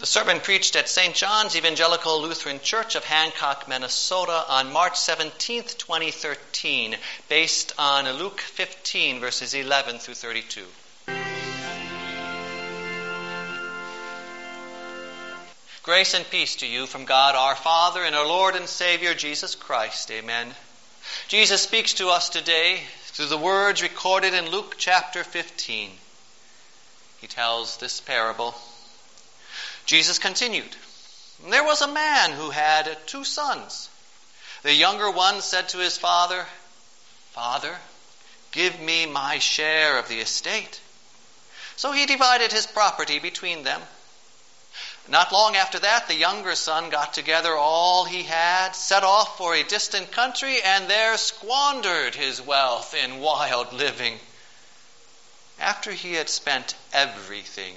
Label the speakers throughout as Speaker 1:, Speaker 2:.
Speaker 1: The sermon preached at St. John's Evangelical Lutheran Church of Hancock, Minnesota on March 17, 2013, based on Luke 15, verses 11 through 32. Grace and peace to you from God our Father and our Lord and Savior Jesus Christ. Amen. Jesus speaks to us today through the words recorded in Luke chapter 15. He tells this parable. Jesus continued There was a man who had two sons. The younger one said to his father, Father, give me my share of the estate. So he divided his property between them. Not long after that, the younger son got together all he had, set off for a distant country, and there squandered his wealth in wild living. After he had spent everything,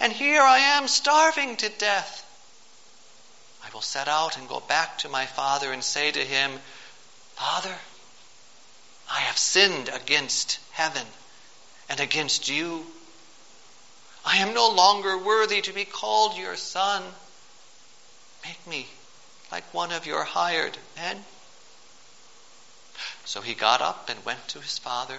Speaker 1: And here I am starving to death. I will set out and go back to my father and say to him, Father, I have sinned against heaven and against you. I am no longer worthy to be called your son. Make me like one of your hired men. So he got up and went to his father.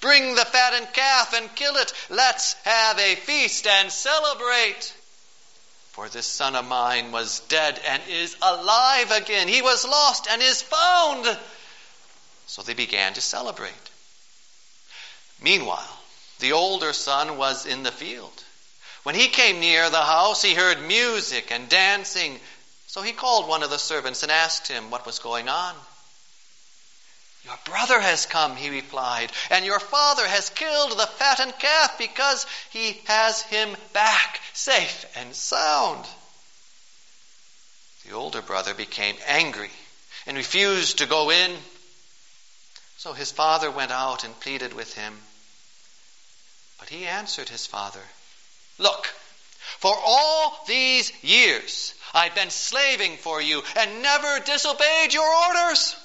Speaker 1: Bring the fattened calf and kill it. Let's have a feast and celebrate. For this son of mine was dead and is alive again. He was lost and is found. So they began to celebrate. Meanwhile, the older son was in the field. When he came near the house, he heard music and dancing. So he called one of the servants and asked him what was going on. Your brother has come, he replied, and your father has killed the fattened calf because he has him back safe and sound. The older brother became angry and refused to go in. So his father went out and pleaded with him. But he answered his father, Look, for all these years I've been slaving for you and never disobeyed your orders.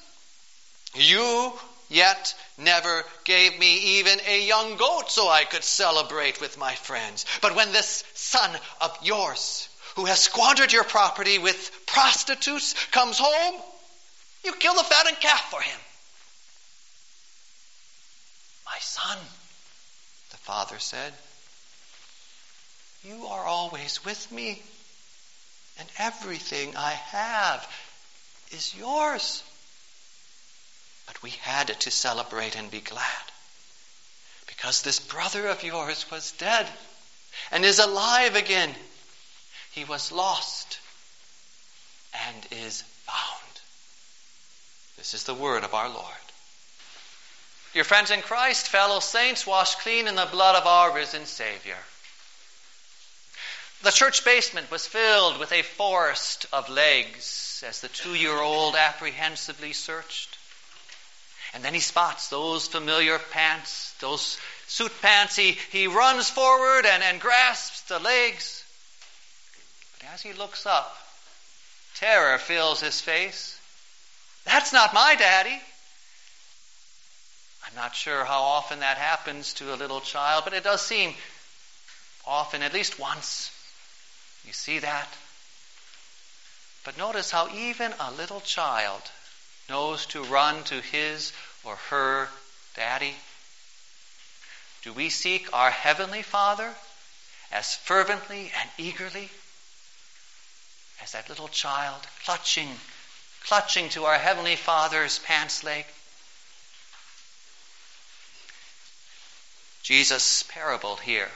Speaker 1: You yet never gave me even a young goat so I could celebrate with my friends. But when this son of yours, who has squandered your property with prostitutes, comes home, you kill the fattened calf for him. My son, the father said. You are always with me, and everything I have is yours. But we had to celebrate and be glad because this brother of yours was dead and is alive again. He was lost and is found. This is the word of our Lord. Dear friends in Christ, fellow saints, washed clean in the blood of our risen Savior. The church basement was filled with a forest of legs as the two year old apprehensively searched. And then he spots those familiar pants, those suit pants. He, he runs forward and, and grasps the legs. But as he looks up, terror fills his face. That's not my daddy. I'm not sure how often that happens to a little child, but it does seem often, at least once. You see that? But notice how even a little child knows to run to his or her daddy. Do we seek our Heavenly Father as fervently and eagerly as that little child clutching, clutching to our Heavenly Father's pants leg? Jesus' parable here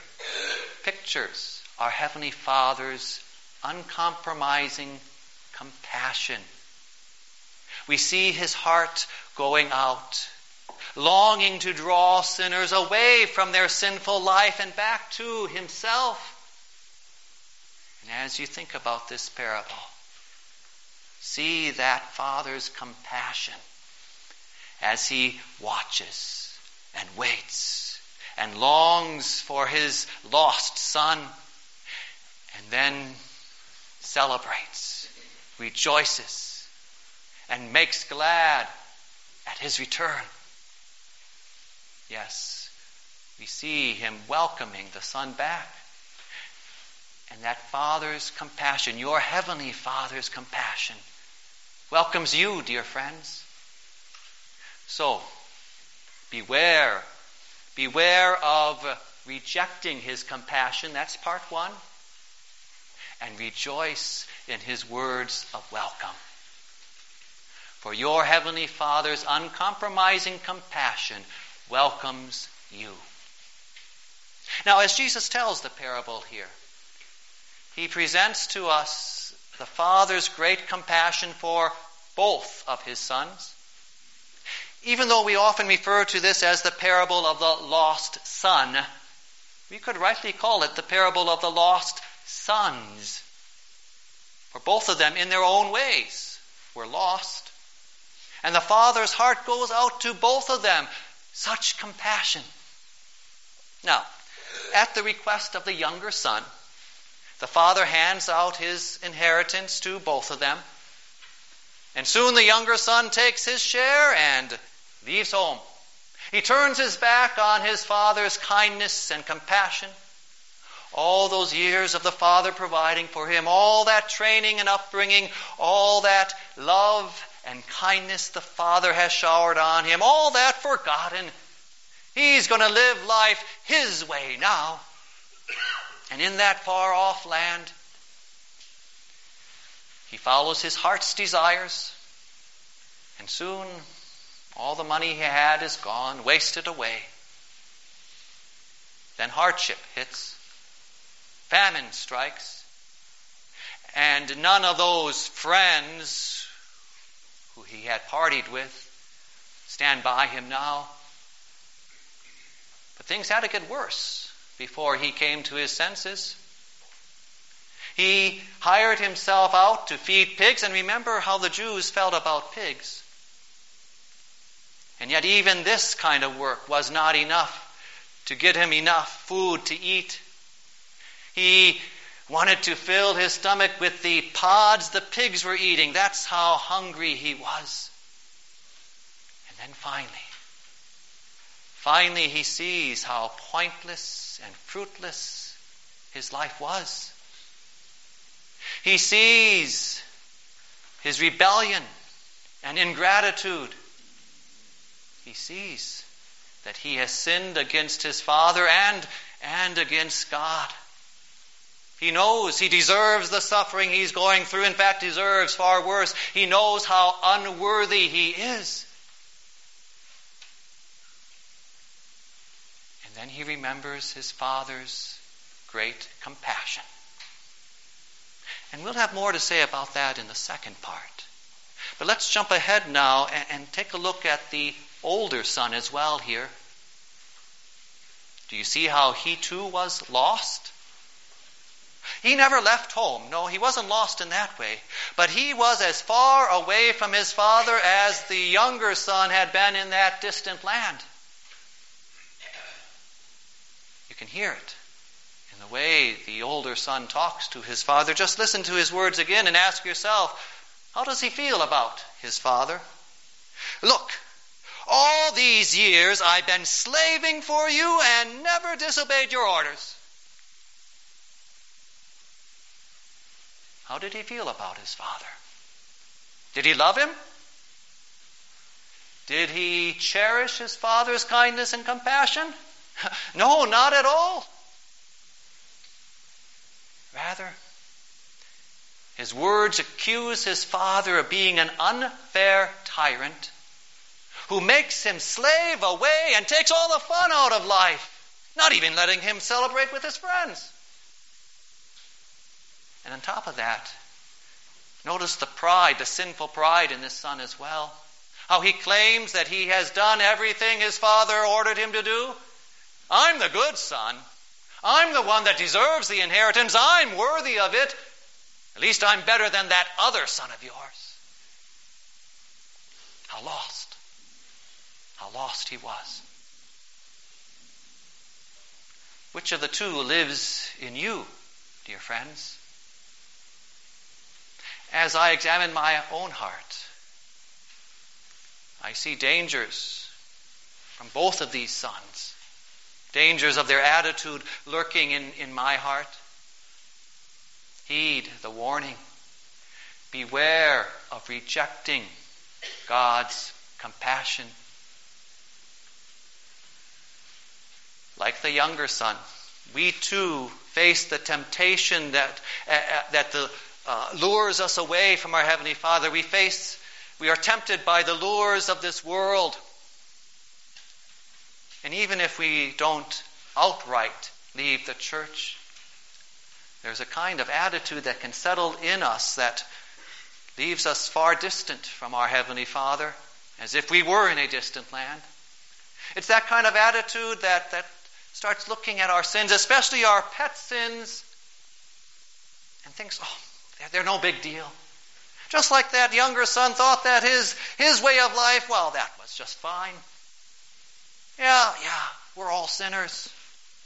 Speaker 1: pictures our Heavenly Father's uncompromising compassion. We see his heart going out, longing to draw sinners away from their sinful life and back to himself. And as you think about this parable, see that Father's compassion as he watches and waits and longs for his lost son and then celebrates, rejoices, and makes glad at his return. Yes, we see him welcoming the Son back. And that Father's compassion, your Heavenly Father's compassion, welcomes you, dear friends. So, beware. Beware of rejecting His compassion. That's part one and rejoice in his words of welcome. For your heavenly Father's uncompromising compassion welcomes you. Now, as Jesus tells the parable here, he presents to us the Father's great compassion for both of his sons. Even though we often refer to this as the parable of the lost son, we could rightly call it the parable of the lost sons. For both of them, in their own ways, were lost. And the Father's heart goes out to both of them. Such compassion. Now, at the request of the younger son, the father hands out his inheritance to both of them. And soon the younger son takes his share and leaves home. He turns his back on his father's kindness and compassion all those years of the Father providing for him, all that training and upbringing, all that love and kindness the Father has showered on him, all that forgotten. He's going to live life his way now. And in that far off land, he follows his heart's desires. And soon, all the money he had is gone, wasted away. Then hardship hits famine strikes, and none of those friends who he had partied with stand by him now. But things had to get worse before he came to his senses. He hired himself out to feed pigs, and remember how the Jews felt about pigs. And yet, even this kind of work was not enough to get him enough food to eat. He wanted to fill his stomach with the pods the pigs were eating. That's how hungry he was. And then finally, finally he sees how pointless and fruitless his life was. He sees his rebellion and ingratitude. He sees that he has sinned against his father and, and against God. He knows he deserves the suffering he's going through. In fact, deserves far worse. He knows how unworthy he is. And then he remembers his father's great compassion. And we'll have more to say about that in the second part. But let's jump ahead now and, and take a look at the older son as well here. Do you see how he too was lost? He never left home. No, he wasn't lost in that way. But he was as far away from his father as the younger son had been in that distant land. You can hear it in the way the older son talks to his father. Just listen to his words again and ask yourself, how does he feel about his father? Look, all these years I've been slaving for you and never disobeyed your orders. How did he feel about his father? Did he love him? Did he cherish his father's kindness and compassion? No, not at all. Rather, his words accuse his father of being an unfair tyrant who makes him slave away and takes all the fun out of life, not even letting him celebrate with his friends. And on top of that, notice the pride, the sinful pride in this son as well. How he claims that he has done everything his father ordered him to do. I'm the good son. I'm the one that deserves the inheritance. I'm worthy of it. At least I'm better than that other son of yours. How lost. How lost he was. Which of the two lives in you, dear friends? As I examine my own heart, I see dangers from both of these sons. Dangers of their attitude lurking in, in my heart. Heed the warning. Beware of rejecting God's compassion. Like the younger son, we too face the temptation that, uh, uh, that the, uh, lures us away from our Heavenly Father. We face, we are tempted by the lures of this world. And even if we don't outright leave the church, there's a kind of attitude that can settle in us that leaves us far distant from our Heavenly Father, as if we were in a distant land. It's that kind of attitude that, that starts looking at our sins, especially our pet sins, and thinks, oh, they're no big deal. Just like that younger son thought that his, his way of life, well, that was just fine. Yeah, yeah, we're all sinners.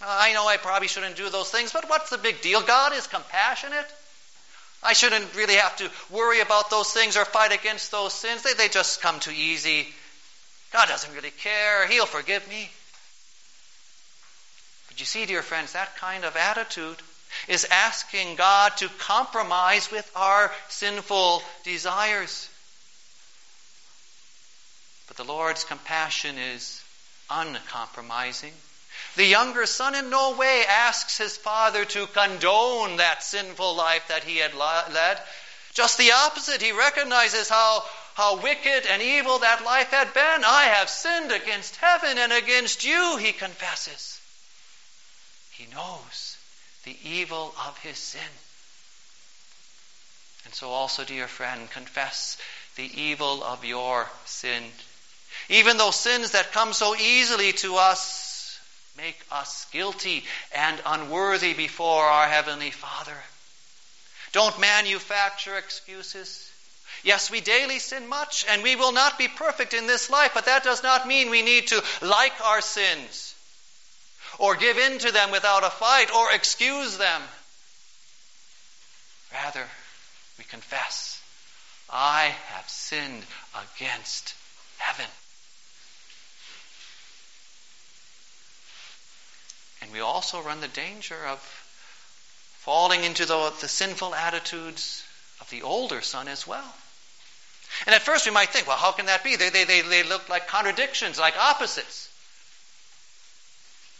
Speaker 1: Uh, I know I probably shouldn't do those things, but what's the big deal? God is compassionate. I shouldn't really have to worry about those things or fight against those sins. They, they just come too easy. God doesn't really care. He'll forgive me. But you see, dear friends, that kind of attitude is asking God to compromise with our sinful desires. But the Lord's compassion is uncompromising. The younger son in no way asks his father to condone that sinful life that he had led. Just the opposite. He recognizes how, how wicked and evil that life had been. I have sinned against heaven and against you, he confesses. He knows the evil of his sin. And so also, dear friend, confess the evil of your sin. Even those sins that come so easily to us make us guilty and unworthy before our Heavenly Father. Don't manufacture excuses. Yes, we daily sin much, and we will not be perfect in this life, but that does not mean we need to like our sins, or give in to them without a fight, or excuse them. Rather, we confess, I have sinned against heaven. And we also run the danger of falling into the, the sinful attitudes of the older son as well. And at first we might think, well, how can that be? They, they, they, they look like contradictions, like opposites.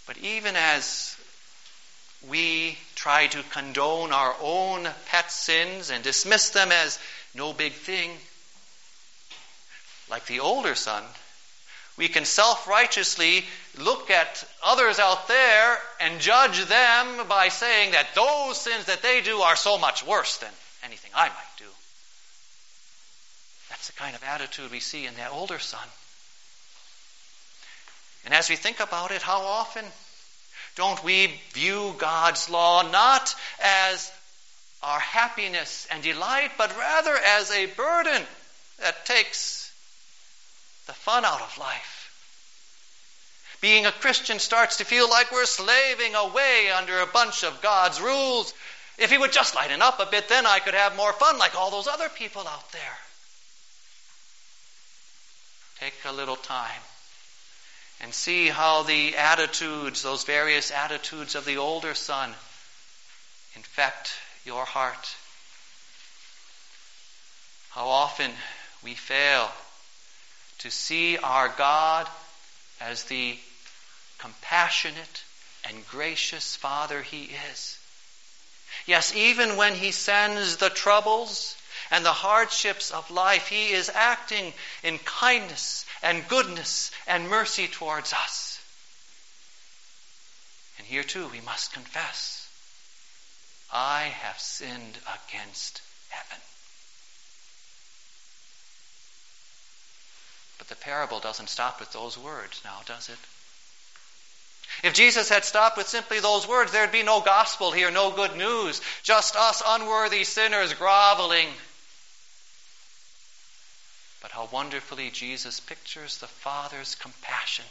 Speaker 1: But even as we try to condone our own pet sins and dismiss them as no big thing, like the older son, we can self righteously look at others out there and judge them by saying that those sins that they do are so much worse than anything I might do. That's the kind of attitude we see in that older son. And as we think about it, how often don't we view God's law not as our happiness and delight, but rather as a burden that takes the fun out of life. Being a Christian starts to feel like we're slaving away under a bunch of God's rules. If He would just lighten up a bit, then I could have more fun like all those other people out there. Take a little time and see how the attitudes, those various attitudes of the older son, infect your heart. How often we fail to see our God as the compassionate and gracious Father He is. Yes, even when He sends the troubles and the hardships of life, He is acting in kindness and goodness and mercy towards us. And here too, we must confess I have sinned against heaven. But the parable doesn't stop with those words now, does it? If Jesus had stopped with simply those words, there'd be no gospel here, no good news, just us unworthy sinners groveling. But how wonderfully Jesus pictures the Father's compassion.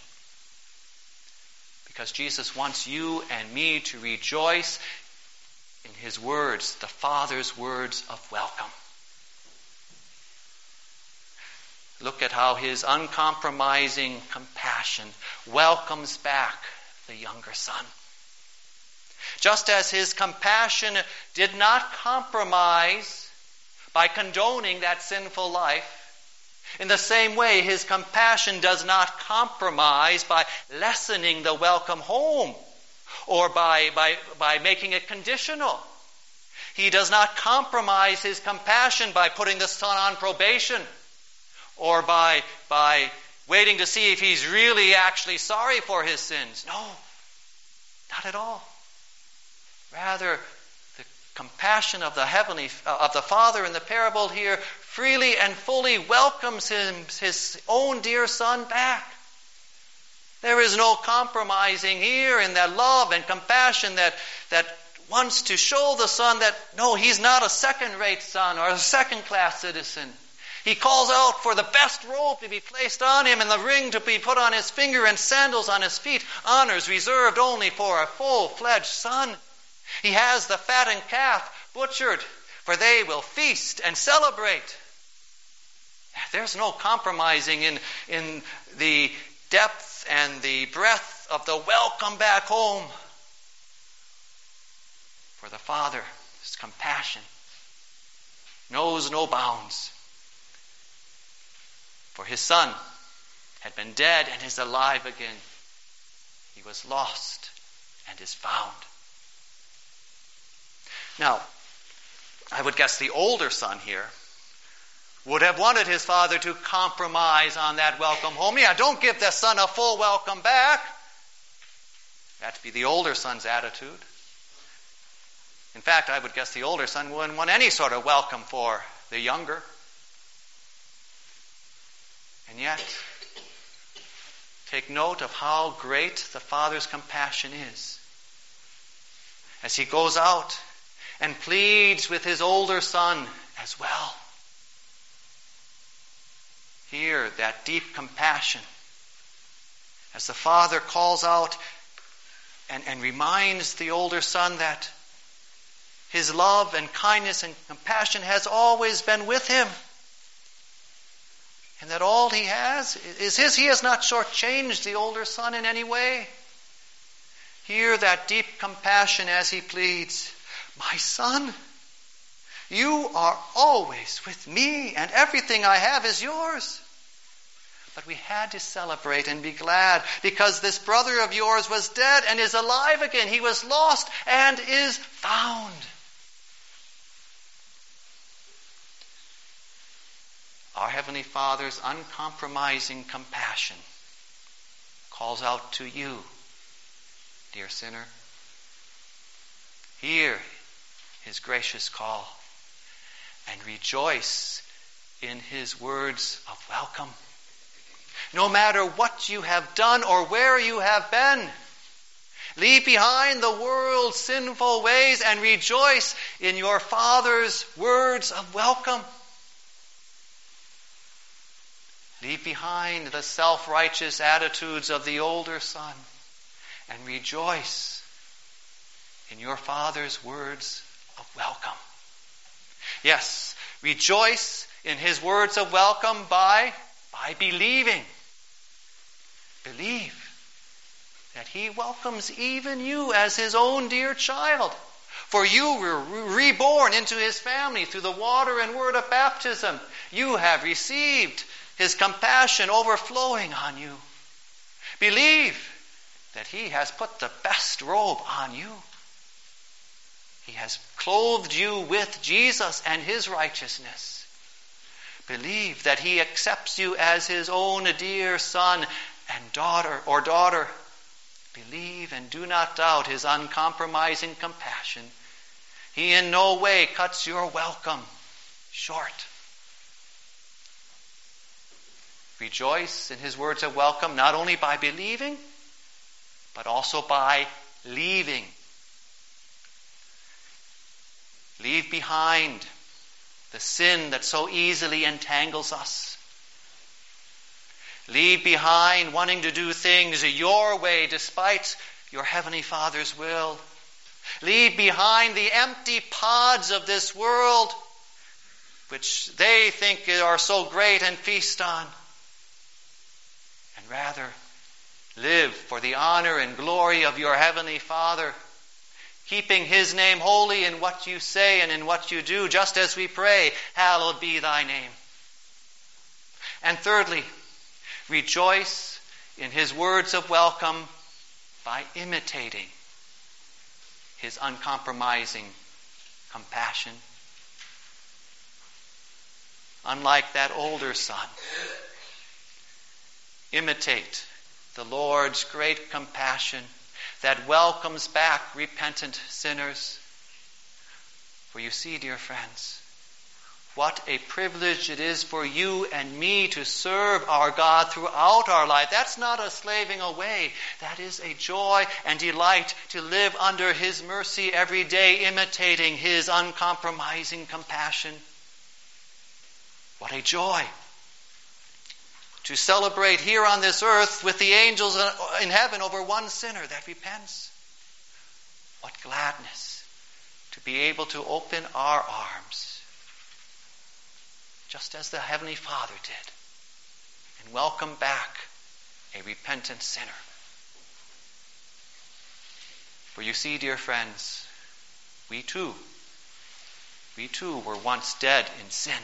Speaker 1: Because Jesus wants you and me to rejoice in His words, the Father's words of welcome. Look at how his uncompromising compassion welcomes back the younger son. Just as his compassion did not compromise by condoning that sinful life, in the same way, his compassion does not compromise by lessening the welcome home or by, by, by making it conditional. He does not compromise his compassion by putting the son on probation or by, by waiting to see if he's really actually sorry for his sins. No, not at all. Rather, the compassion of the heavenly uh, of the Father in the parable here freely and fully welcomes him, his own dear son back. There is no compromising here in that love and compassion that, that wants to show the son that no, he's not a second rate son or a second class citizen. He calls out for the best robe to be placed on him and the ring to be put on his finger and sandals on his feet, honors reserved only for a full fledged son. He has the fattened calf butchered, for they will feast and celebrate. There's no compromising in, in the depth and the breadth of the welcome back home. For the Father's compassion knows no bounds. For his son had been dead and is alive again. He was lost and is found. Now, I would guess the older son here would have wanted his father to compromise on that welcome home. Yeah, don't give the son a full welcome back. That'd be the older son's attitude. In fact, I would guess the older son wouldn't want any sort of welcome for the younger. And yet, take note of how great the Father's compassion is. As he goes out and pleads with his older son as well. Hear that deep compassion as the father calls out and, and reminds the older son that his love and kindness and compassion has always been with him and that all he has is his. He has not shortchanged the older son in any way. Hear that deep compassion as he pleads, My son, you are always with me, and everything I have is yours. But we had to celebrate and be glad because this brother of yours was dead and is alive again. He was lost and is found. Our Heavenly Father's uncompromising compassion calls out to you, dear sinner. Hear His gracious call and rejoice in His words of welcome. No matter what you have done or where you have been, leave behind the world's sinful ways and rejoice in your Father's words of welcome. Leave behind the self righteous attitudes of the older son and rejoice in your Father's words of welcome. Yes, rejoice in his words of welcome by, by believing. Believe that he welcomes even you as his own dear child. For you were reborn into his family through the water and word of baptism. You have received his compassion overflowing on you. Believe that He has put the best robe on you. He has clothed you with Jesus and his righteousness. Believe that he accepts you as his own dear son and daughter or daughter. Believe and do not doubt his uncompromising compassion. He in no way cuts your welcome short. Rejoice in his words of welcome, not only by believing, but also by leaving. Leave behind the sin that so easily entangles us. Leave behind wanting to do things your way despite your Heavenly Father's will. Leave behind the empty pods of this world, which they think are so great and feast on. And rather, live for the honor and glory of your Heavenly Father keeping His name holy in what you say and in what you do, just as we pray, Hallowed be thy name. And thirdly, rejoice in His words of welcome by imitating His uncompromising compassion. Unlike that older son, imitate the Lord's great compassion that welcomes back repentant sinners. For you see, dear friends, what a privilege it is for you and me to serve our God throughout our life. That's not a slaving away. That is a joy and delight to live under His mercy every day, imitating His uncompromising compassion. What a joy to celebrate here on this earth with the angels in heaven over one sinner that repents. What gladness to be able to open our arms, just as the Heavenly Father did, and welcome back a repentant sinner. For you see, dear friends, we too, we too were once dead in sin.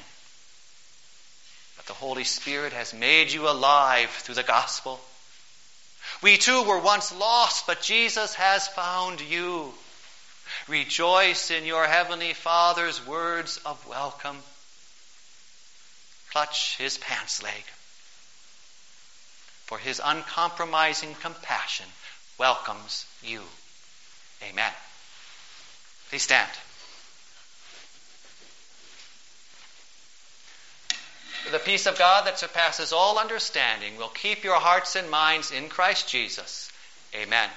Speaker 1: The Holy Spirit has made you alive through the gospel. We too were once lost, but Jesus has found you. Rejoice in your heavenly Father's words of welcome. Clutch his pants leg. For his uncompromising compassion welcomes you. Amen. Please stand. The peace of God that surpasses all understanding will keep your hearts and minds in Christ Jesus. Amen.